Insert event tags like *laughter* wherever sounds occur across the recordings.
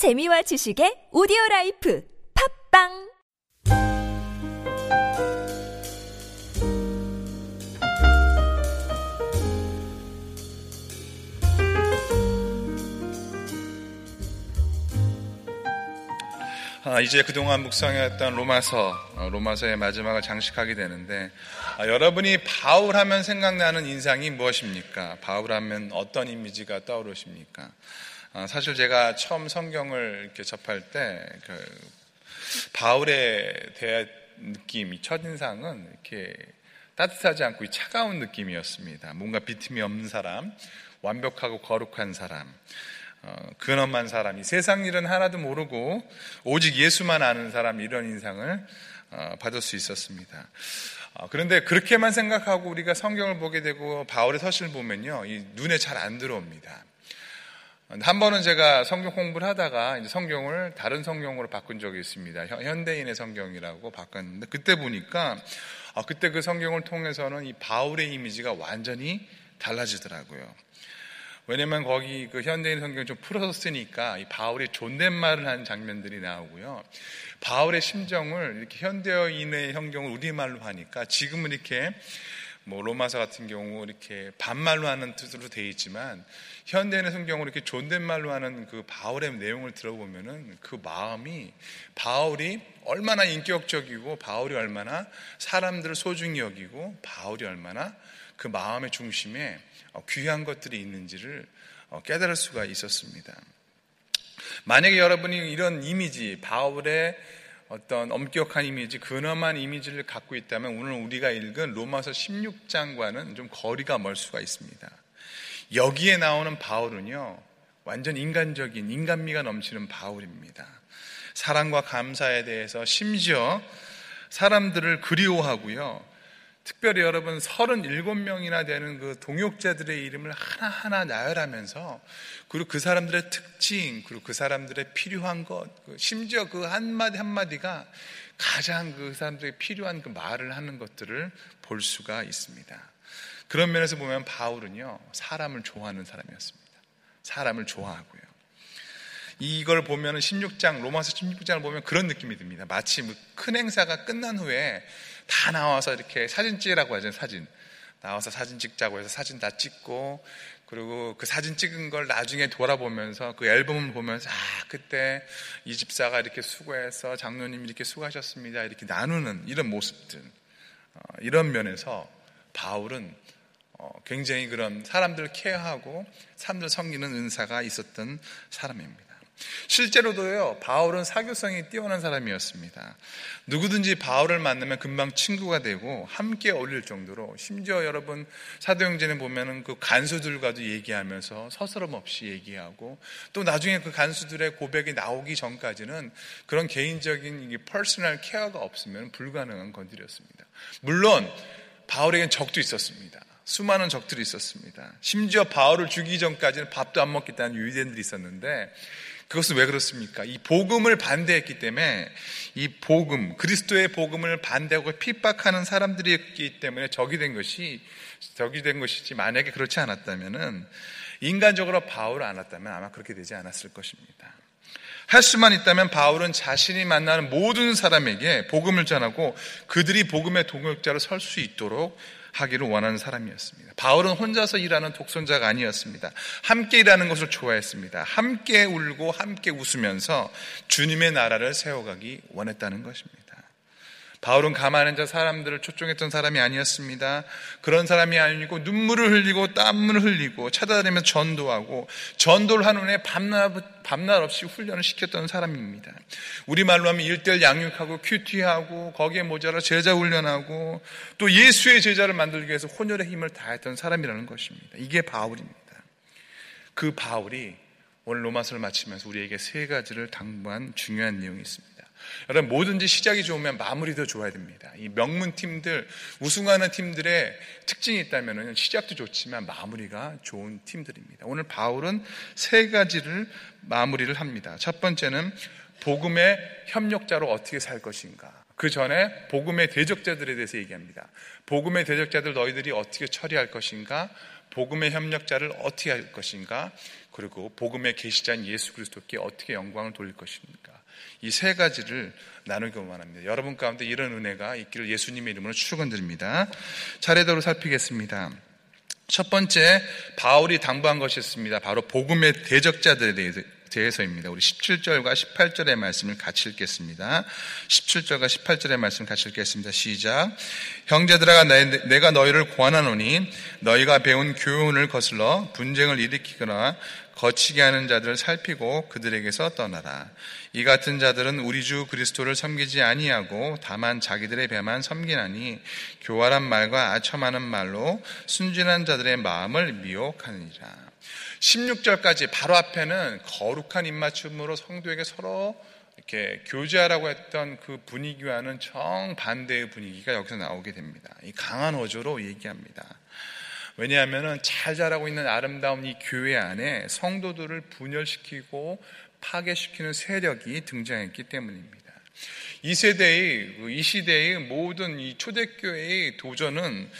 재미와 지식의 오디오 라이프 팟빵 아, 이제 그동안 묵상해왔던 로마서, 어, 로마서의 마지막을 장식하게 되는데, 아, 여러분이 바울 하면 생각나는 인상이 무엇입니까? 바울 하면 어떤 이미지가 떠오르십니까? 아, 사실 제가 처음 성경을 이렇게 접할 때, 그, 바울에 대한 느낌, 이 첫인상은 이렇게 따뜻하지 않고 차가운 느낌이었습니다. 뭔가 비틈이 없는 사람, 완벽하고 거룩한 사람, 어, 근엄한 사람이 세상 일은 하나도 모르고 오직 예수만 아는 사람 이런 인상을 어, 받을 수 있었습니다. 어, 그런데 그렇게만 생각하고 우리가 성경을 보게 되고 바울의 서신을 보면요, 이 눈에 잘 안 들어옵니다. 한 번은 제가 성경 공부를 하다가 성경을 다른 성경으로 바꾼 적이 있습니다. 현대인의 성경이라고 바꿨는데 그때 보니까 그때 그 성경을 통해서는 이 바울의 이미지가 완전히 달라지더라고요. 왜냐면 거기 그 현대인 성경 좀 풀어서 쓰니까 이 바울이 존댓말을 하는 장면들이 나오고요. 바울의 심정을 이렇게 현대인의 성경을 우리말로 하니까 지금은 이렇게 뭐 로마서 같은 경우 이렇게 반말로 하는 뜻으로 되어 있지만 현대인의 성경으로 이렇게 존댓말로 하는 그 바울의 내용을 들어보면은 그 마음이 바울이 얼마나 인격적이고 바울이 얼마나 사람들을 소중히 여기고 바울이 얼마나 그 마음의 중심에 어, 귀한 것들이 있는지를 어, 깨달을 수가 있었습니다. 만약에 여러분이 이런 이미지, 바울의 어떤 엄격한 이미지, 근엄한 이미지를 갖고 있다면 오늘 우리가 읽은 로마서 16장과는 좀 거리가 멀 수가 있습니다. 여기에 나오는 바울은요, 완전 인간적인, 인간미가 넘치는 바울입니다. 사랑과 감사에 대해서 심지어 사람들을 그리워하고요, 특별히 여러분 37명이나 되는 그 동역자들의 이름을 하나하나 나열하면서 그리고 그 사람들의 특징, 그리고 그 사람들의 필요한 것, 그 심지어 그 한마디 한마디가 가장 그 사람들에게 필요한 그 말을 하는 것들을 볼 수가 있습니다. 그런 면에서 보면 바울은요, 사람을 좋아하는 사람이었습니다. 사람을 좋아하고요. 이걸 보면 16장, 로마서 16장을 보면 그런 느낌이 듭니다. 마치 뭐큰 행사가 끝난 후에 다 나와서 이렇게 사진 찍으라고 하죠, 사진. 나와서 사진 찍자고 해서 사진 다 찍고, 그리고 그 사진 찍은 걸 나중에 돌아보면서 그 앨범을 보면서, 아, 그때 이 집사가 이렇게 수고해서 장로님이 이렇게 수고하셨습니다. 이렇게 나누는 이런 모습들. 어, 이런 면에서 바울은 어, 굉장히 그런 사람들 케어하고 사람들 섬기는 은사가 있었던 사람입니다. 실제로도요, 바울은 사교성이 뛰어난 사람이었습니다. 누구든지 바울을 만나면 금방 친구가 되고 함께 어울릴 정도로 심지어 여러분 사도행전에 보면은 그 간수들과도 얘기하면서 서스럼 없이 얘기하고 또 나중에 그 간수들의 고백이 나오기 전까지는 그런 개인적인 personal care가 없으면 불가능한 것들이었습니다. 물론 바울에겐 적도 있었습니다. 수많은 적들이 있었습니다. 심지어 바울을 죽이기 전까지는 밥도 안 먹겠다는 유대인들이 있었는데 그것은 왜 그렇습니까? 이 복음을 반대했기 때문에 이 복음, 그리스도의 복음을 반대하고 핍박하는 사람들이었기 때문에 적이 된 것이 적이 된 것이지 만약에 그렇지 않았다면은 인간적으로 바울을 알았다면 아마 그렇게 되지 않았을 것입니다. 할 수만 있다면 바울은 자신이 만나는 모든 사람에게 복음을 전하고 그들이 복음의 동역자로 설 수 있도록 하기를 원하는 사람이었습니다. 바울은 혼자서 일하는 독선자가 아니었습니다. 함께 일하는 것을 좋아했습니다. 함께 울고 함께 웃으면서 주님의 나라를 세워가기 원했다는 것입니다. 바울은 가만히 앉아 사람들을 초청했던 사람이 아니었습니다. 그런 사람이 아니고 눈물을 흘리고 땀을 흘리고 찾아다니면서 전도하고 전도를 한 후에 밤낮, 밤낮 없이 훈련을 시켰던 사람입니다. 우리말로 하면 일대일 양육하고 큐티하고 거기에 모자라 제자 훈련하고 또 예수의 제자를 만들기 위해서 혼혈의 힘을 다했던 사람이라는 것입니다. 이게 바울입니다. 그 바울이 오늘 로마서를 마치면서 우리에게 세 가지를 당부한 중요한 내용이 있습니다. 여러분 뭐든지 시작이 좋으면 마무리도 좋아야 됩니다. 이 명문 팀들 우승하는 팀들의 특징이 있다면 시작도 좋지만 마무리가 좋은 팀들입니다. 오늘 바울은 세 가지를 마무리를 합니다. 첫 번째는 복음의 협력자로 어떻게 살 것인가. 그 전에 복음의 대적자들에 대해서 얘기합니다. 복음의 대적자들 너희들이 어떻게 처리할 것인가? 복음의 협력자를 어떻게 할 것인가? 그리고 복음의 계시자인 예수 그리스도께 어떻게 영광을 돌릴 것입니까? 이 세 가지를 나누기만 합니다. 여러분 가운데 이런 은혜가 있기를 예수님의 이름으로 축원드립니다. 차례대로 살피겠습니다. 첫 번째 바울이 당부한 것이 있습니다. 바로 복음의 대적자들에 대해서 대해서입니다. 우리 17절과 18절의 말씀을 같이 읽겠습니다. 17절과 18절의 말씀 같이 읽겠습니다. 시작. 형제들아 내가 너희를 권하노니 너희가 배운 교훈을 거슬러 분쟁을 일으키거나 거치게 하는 자들을 살피고 그들에게서 떠나라. 이 같은 자들은 우리 주 그리스도를 섬기지 아니하고 다만 자기들의 배만 섬기나니 교활한 말과 아첨하는 말로 순진한 자들의 마음을 미혹하느니라. 16절까지 바로 앞에는 거룩한 입맞춤으로 성도에게 서로 이렇게 교제하라고 했던 그 분위기와는 정반대의 분위기가 여기서 나오게 됩니다. 이 강한 어조로 얘기합니다. 왜냐하면 잘 자라고 있는 아름다운 이 교회 안에 성도들을 분열시키고 파괴시키는 세력이 등장했기 때문입니다. 이 세대의, 이 시대의 모든 이 초대교회의 도전은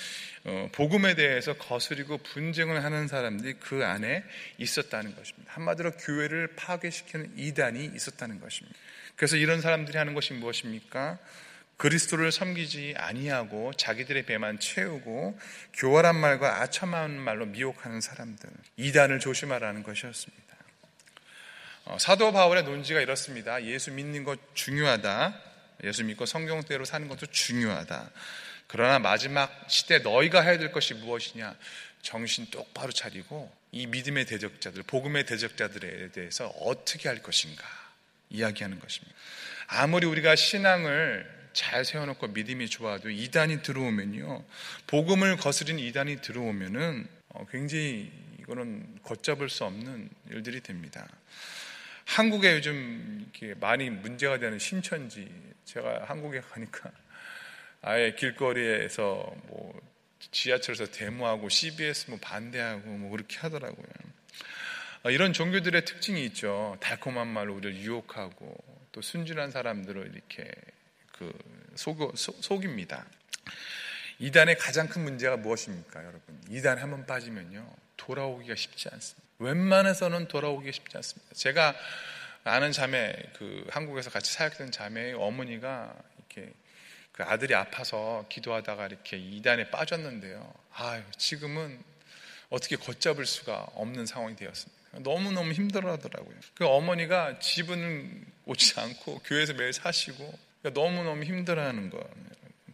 어, 복음에 대해서 거스리고 분쟁을 하는 사람들이 그 안에 있었다는 것입니다. 한마디로 교회를 파괴시키는 이단이 있었다는 것입니다. 그래서 이런 사람들이 하는 것이 무엇입니까? 그리스도를 섬기지 아니하고 자기들의 배만 채우고 교활한 말과 아첨한 말로 미혹하는 사람들 이단을 조심하라는 것이었습니다. 어, 사도 바울의 논지가 이렇습니다. 예수 믿는 것 중요하다. 예수 믿고 성경대로 사는 것도 중요하다. 그러나 마지막 시대 너희가 해야 될 것이 무엇이냐? 정신 똑바로 차리고 이 믿음의 대적자들, 복음의 대적자들에 대해서 어떻게 할 것인가 이야기하는 것입니다. 아무리 우리가 신앙을 잘 세워놓고 믿음이 좋아도 이단이 들어오면요, 복음을 거스린 이단이 들어오면은 어, 굉장히 이거는 걷잡을 수 없는 일들이 됩니다. 한국에 요즘 많이 문제가 되는 신천지, 제가 한국에 가니까 아예 길거리에서 뭐 지하철에서 데모하고 CBS 뭐 반대하고 뭐 그렇게 하더라고요. 아, 이런 종교들의 특징이 있죠. 달콤한 말로 우리를 유혹하고 또 순진한 사람들을 이렇게 그 속, 속 입니다. 이단의 가장 큰 문제가 무엇입니까, 여러분? 이단에 한번 빠지면요. 돌아오기가 쉽지 않습니다. 웬만해서는 돌아오기가 쉽지 않습니다. 제가 아는 자매, 그 한국에서 같이 사역된 자매의 어머니가 이렇게 그 아들이 아파서 기도하다가 이렇게 이단에 빠졌는데요. 아유, 지금은 어떻게 걷잡을 수가 없는 상황이 되었습니다. 너무너무 힘들어 하더라고요. 그 어머니가 집은 오지 않고 교회에서 매일 사시고 너무너무 힘들어 하는 거예요.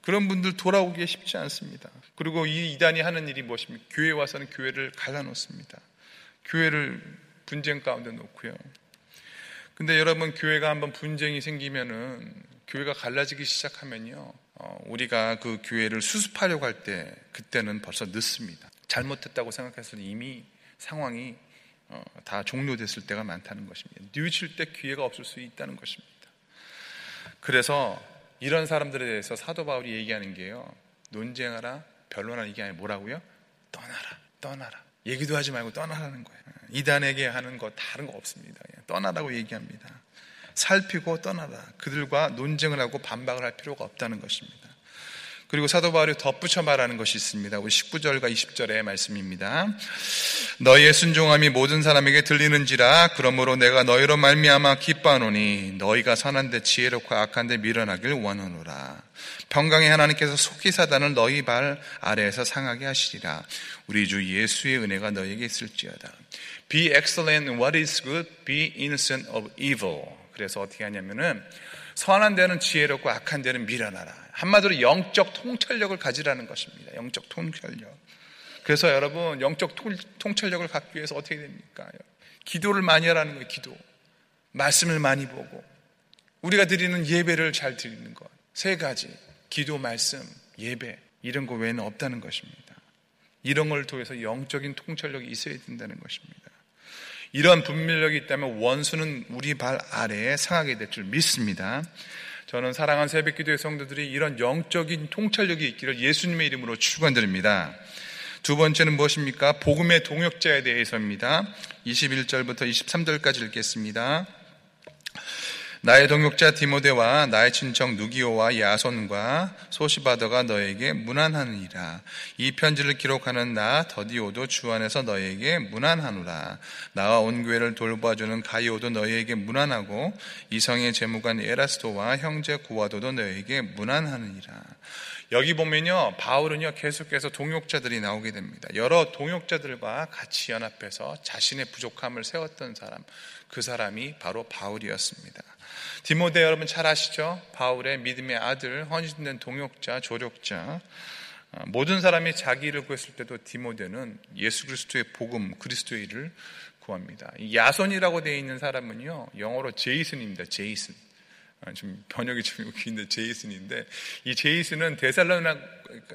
그런 분들 돌아오기 쉽지 않습니다. 그리고 이 이단이 하는 일이 무엇입니까? 교회 와서는 교회를 갈라놓습니다. 교회를 분쟁 가운데 놓고요. 근데 여러분 교회가 한번 분쟁이 생기면은 교회가 갈라지기 시작하면요. 어, 우리가 그 교회를 수습하려고 할 때 그때는 벌써 늦습니다. 잘못했다고 생각해서 이미 상황이 어, 다 종료됐을 때가 많다는 것입니다. 뉘우칠 때 기회가 없을 수 있다는 것입니다. 그래서 이런 사람들에 대해서 사도 바울이 얘기하는 게요. 논쟁하라, 변론하라 이게 아니라 뭐라고요? 떠나라, 떠나라. 얘기도 하지 말고 떠나라는 거예요. 이단에게 하는 거 다른 거 없습니다. 떠나라고 얘기합니다. 살피고 떠나라. 그들과 논쟁을 하고 반박을 할 필요가 없다는 것입니다. 그리고 사도 바울이 덧붙여 말하는 것이 있습니다. 우리 19절과 20절의 말씀입니다. 너희의 순종함이 모든 사람에게 들리는지라 그러므로 내가 너희로 말미암아 기뻐하노니 너희가 선한데 지혜롭고 악한데 미련하길 원하노라. 평강의 하나님께서 속히 사단을 너희 발 아래에서 상하게 하시리라. 우리 주 예수의 은혜가 너희에게 있을지어다. Be excellent in what is good, be innocent of evil. 그래서 어떻게 하냐면은 선한 데는 지혜롭고 악한 데는 미련하라. 한마디로 영적 통찰력을 가지라는 것입니다. 영적 통찰력. 그래서 여러분 영적 통찰력을 갖기 위해서 어떻게 됩니까? 기도를 많이 하라는 거예요. 기도. 말씀을 많이 보고 우리가 드리는 예배를 잘 드리는 것. 세 가지. 기도, 말씀, 예배 이런 거 외에는 없다는 것입니다. 이런 걸 통해서 영적인 통찰력이 있어야 된다는 것입니다. 이러한 분별력이 있다면 원수는 우리 발 아래에 상하게 될 줄 믿습니다. 저는 사랑한 새벽기도의 성도들이 이런 영적인 통찰력이 있기를 예수님의 이름으로 축원드립니다. 두 번째는 무엇입니까? 복음의 동역자에 대해서입니다. 21절부터 23절까지 읽겠습니다. 나의 동역자 디모데와 나의 친척 누기오와 야손과 소시바더가 너에게 문안하느니라. 이 편지를 기록하는 나 더디오도 주 안에서 너에게 문안하노라. 나와 온 교회를 돌봐주는 가이오도 너에게 문안하고 이성의 재무관 에라스도와 형제 구와도도 너에게 문안하느니라. 여기 보면요, 바울은요, 계속해서 동역자들이 나오게 됩니다. 여러 동역자들과 같이 연합해서 자신의 부족함을 세웠던 사람, 그 사람이 바로 바울이었습니다. 디모데 여러분 잘 아시죠? 바울의 믿음의 아들, 헌신된 동역자, 조력자. 어, 모든 사람이 자기 를 구했을 때도 디모데는 예수 그리스도의 복음, 그리스도의 일을 구합니다. 야손이라고 되어 있는 사람은요, 영어로 제이슨입니다. 제이슨. 아, 좀 번역이 좀 웃긴데 제이슨인데 이 제이슨은 데살로니가,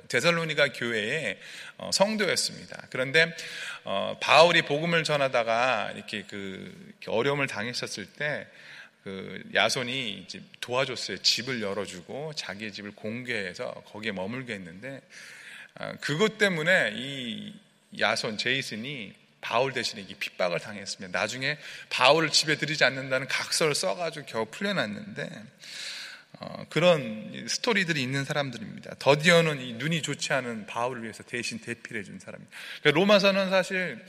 데살로니가 교회의 어, 성도였습니다. 그런데 어, 바울이 복음을 전하다가 이렇게 그 어려움을 당했었을 때 그 야손이 도와줬어요. 집을 열어주고 자기의 집을 공개해서 거기에 머물게 했는데 아, 그것 때문에 이 야손 제이슨이 바울 대신에 핍박을 당했습니다. 나중에 바울을 집에 들이지 않는다는 각서를 써가지고 겨우 풀려났는데 어, 그런 스토리들이 있는 사람들입니다. 더디오는 이 눈이 좋지 않은 바울을 위해서 대신 대필을 해준 사람입니다. 그러니까 로마서는 사실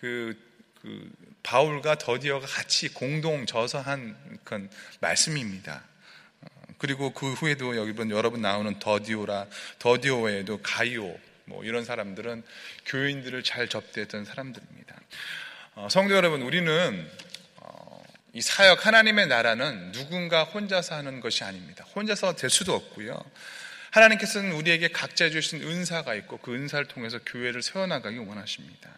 그, 그 바울과 더디어가 같이 공동 저서한 그런 말씀입니다. 어, 그리고 그 후에도 여기 여러분 나오는 더디오라 더디오 외에도 가이오 뭐 이런 사람들은 교인들을 잘 접대했던 사람들입니다. 어, 성도 여러분, 우리는 어, 이 사역 하나님의 나라는 누군가 혼자서 하는 것이 아닙니다. 혼자서 될 수도 없고요. 하나님께서는 우리에게 각자 주신 은사가 있고 그 은사를 통해서 교회를 세워나가기 원하십니다.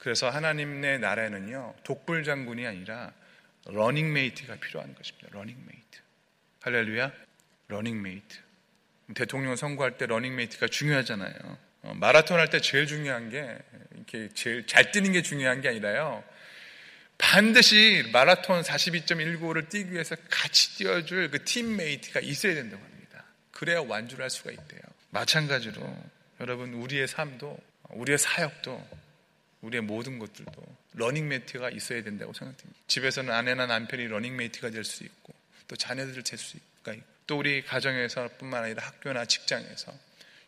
그래서 하나님의 나라에는요, 독불 장군이 아니라 러닝메이트가 필요한 것입니다. 러닝메이트. 할렐루야. 러닝메이트. 대통령 선거할 때 러닝메이트가 중요하잖아요. 어, 마라톤 할 때 제일 중요한 게 이렇게 제일 잘 뛰는 게 중요한 게 아니라요. 반드시 마라톤 42.195를 뛰기 위해서 같이 뛰어줄 그 teammate가 있어야 된다고 합니다. 그래야 완주를 할 수가 있대요. 마찬가지로 여러분 우리의 삶도 우리의 사역도 우리의 모든 것들도 러닝메이트가 있어야 된다고 생각됩니다. 집에서는 아내나 남편이 러닝메이트가 될 수 있고 또 자녀들이 될 수가 있고 또 우리 가정에서뿐만 아니라 학교나 직장에서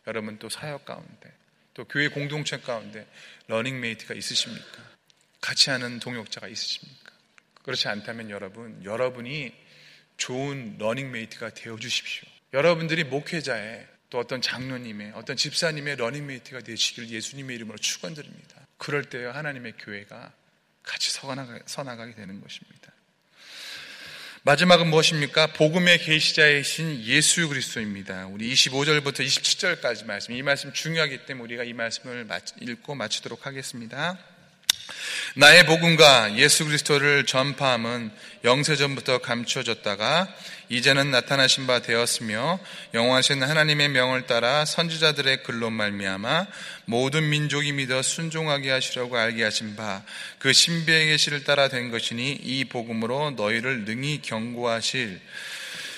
여러분 또 사역 가운데 또 교회 공동체 가운데 러닝메이트가 있으십니까? 같이 하는 동역자가 있으십니까? 그렇지 않다면 여러분, 여러분이 좋은 러닝메이트가 되어 주십시오. 여러분들이 목회자의 또 어떤 장로님의 어떤 집사님의 러닝메이트가 되시길 예수님의 이름으로 축원드립니다. 그럴 때 하나님의 교회가 같이 서나가게 되는 것입니다. 마지막은 무엇입니까? 복음의 계시자이신 예수 그리스도입니다. 우리 25절부터 27절까지 말씀, 이 말씀 중요하기 때문에 우리가 이 말씀을 읽고 마치도록 하겠습니다. 나의 복음과 예수 그리스도를 전파함은 영세전부터 감추어졌다가 이제는 나타나신 바 되었으며 영원하신 하나님의 명을 따라 선지자들의 글로 말미암아 모든 민족이 믿어 순종하게 하시려고 알게 하신 바 그 신비의 계시를 따라 된 것이니 이 복음으로 너희를 능히 경고하실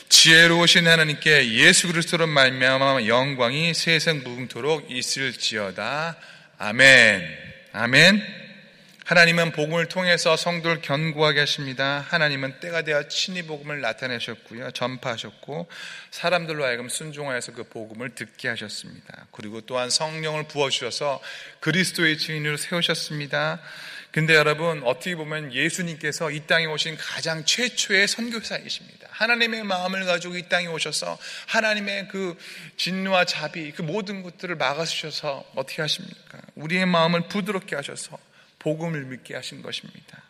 지혜로우신 하나님께 예수 그리스도로 말미암아 영광이 세상 무궁토록 있을지어다 아멘 아멘. 하나님은 복음을 통해서 성도를 견고하게 하십니다. 하나님은 때가 되어 친히 복음을 나타내셨고요. 전파하셨고 사람들로 하여금 순종하여서 그 복음을 듣게 하셨습니다. 그리고 또한 성령을 부어 주셔서 그리스도의 증인으로 세우셨습니다. 근데 여러분 어떻게 보면 예수님께서 이 땅에 오신 가장 최초의 선교사이십니다. 하나님의 마음을 가지고 이 땅에 오셔서 하나님의 그 진노와 자비 그 모든 것들을 막아주셔서 어떻게 하십니까? 우리의 마음을 부드럽게 하셔서 복음을 믿게 하신 것입니다.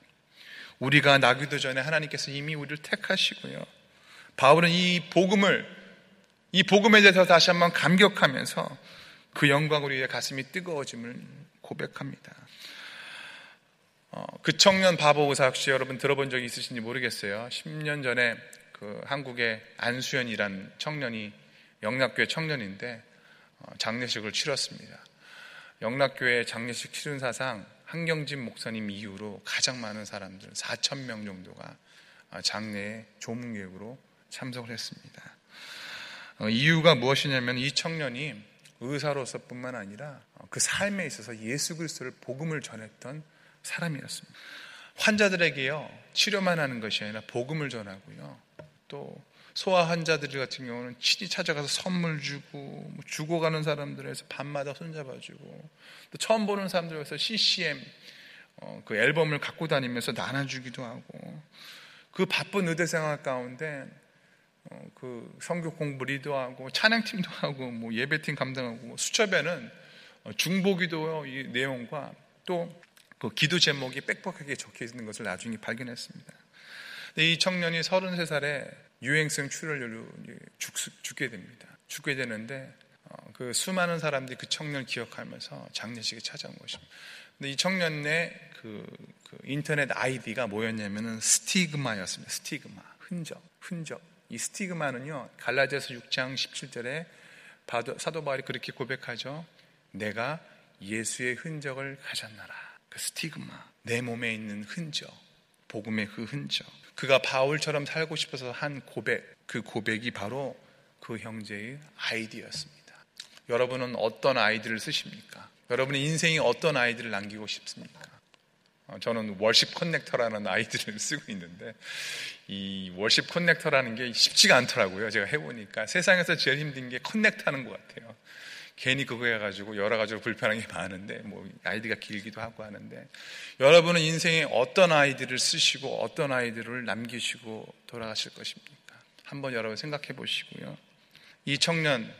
우리가 나기도 전에 하나님께서 이미 우리를 택하시고요. 바울은 이 복음을 이 복음에 대해서 다시 한번 감격하면서 그 영광으로 이제 가슴이 뜨거워짐을 고백합니다. 어, 그 청년 바보 의사 혹시 여러분 들어본 적이 있으신지 모르겠어요. 10년 전에 그 한국의 안수연이란 청년이 영락교회 청년인데 어, 장례식을 치렀습니다. 영락교회 장례식 치른 사상 한경진 목사님 이후로 가장 많은 사람들 4천 명 정도가 장례에 조문교육으로 참석을 했습니다. 어, 이유가 무엇이냐면 이 청년이 의사로서뿐만 아니라 어, 그 삶에 있어서 예수 그리스도를 복음을 전했던 사람이었습니다. 환자들에게요 치료만 하는 것이 아니라 복음을 전하고요 또 소아 환자들 같은 경우는 친히 찾아가서 선물 주고 뭐 죽어가는 사람들에서 밤마다 손잡아주고 또 처음 보는 사람들에서 CCM 어, 그 앨범을 갖고 다니면서 나눠주기도 하고 그 바쁜 의대 생활 가운데 어, 그 성교 공부 리더하고 찬양팀도 하고 뭐 예배팀 감당하고 뭐 수첩에는 어, 중보기도 이 내용과 또 그 기도 제목이 빽빽하게 적혀 있는 것을 나중에 발견했습니다. 이 청년이 33살에 유행성 출혈로 죽게 됩니다. 죽게 되는데 어, 그 수많은 사람들이 그 청년을 기억하면서 장례식에 찾아온 것입니다. 근데 이 청년의 그, 그 인터넷 아이디가 뭐였냐면은 스티그마였습니다. 스티그마. 흔적. 흔적. 이 스티그마는요, 갈라디아서 6장 17절에 사도 바울이 그렇게 고백하죠. 내가 예수의 흔적을 가졌노라. 그 stigma. 내 몸에 있는 흔적. 복음의 그 흔적. 그가 바울처럼 살고 싶어서 한 고백, 그 고백이 바로 그 형제의 아이디였습니다. 여러분은 어떤 아이디를 쓰십니까? 여러분의 인생이 어떤 아이디를 남기고 싶습니까? 어, 저는 worship connector라는 아이디를 *laughs* 쓰고 있는데 이 worship connector라는 게 쉽지가 않더라고요. 제가 해보니까 세상에서 제일 힘든 게 connect하는 것 같아요. 괜히 그거 해가지고 여러 가지로 불편한 게 많은데 뭐 아이디가 길기도 하고 하는데 여러분은 인생에 어떤 아이디를 쓰시고 어떤 아이디를 남기시고 돌아가실 것입니까? 한번 여러분 생각해 보시고요. 이 청년,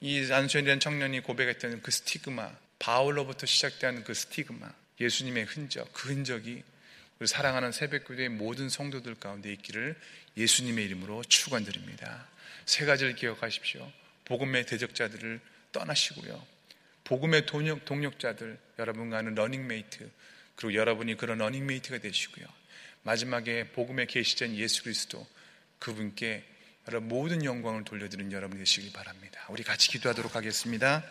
이 안수현이라는 청년이 고백했던 그 stigma, 바울로부터 시작된 그 stigma, 예수님의 흔적, 그 흔적이 우리 사랑하는 새벽교회의 모든 성도들 가운데 있기를 예수님의 이름으로 축원드립니다. 세 가지를 기억하십시오. 복음의 대적자들을 떠나시고요. 복음의 동역, 동역자들, 여러분과는 러닝메이트, 그리고 여러분이 그런 러닝메이트가 되시고요. 마지막에 복음의 계시자 예수 그리스도 그분께 여러분 모든 영광을 돌려드리는 여러분 되시길 바랍니다. 우리 같이 기도하도록 하겠습니다.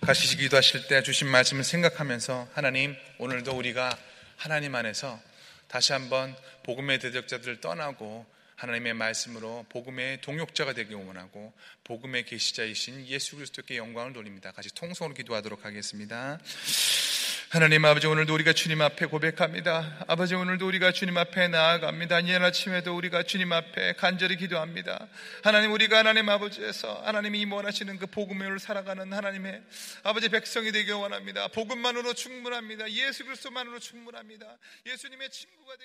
같이 기도하실 때 주신 말씀을 생각하면서 하나님 오늘도 우리가 하나님 안에서 다시 한번 복음의 대적자들을 떠나고 하나님의 말씀으로 복음의 동역자가 되기 원하고 복음의 계시자이신 예수 그리스도께 영광을 돌립니다. 같이 통성으로 기도하도록 하겠습니다. 하나님 아버지 오늘도 우리가 주님 앞에 고백합니다. 아버지 오늘도 우리가 주님 앞에 나아갑니다. 이날 아침에도 우리가 주님 앞에 간절히 기도합니다. 하나님 우리가 하나님 아버지에서 하나님이 원하시는 그 복음을 살아가는 하나님의 아버지 백성이 되기 원합니다. 복음만으로 충분합니다. 예수 그리스도만으로 충분합니다. 예수님의 친구가 되기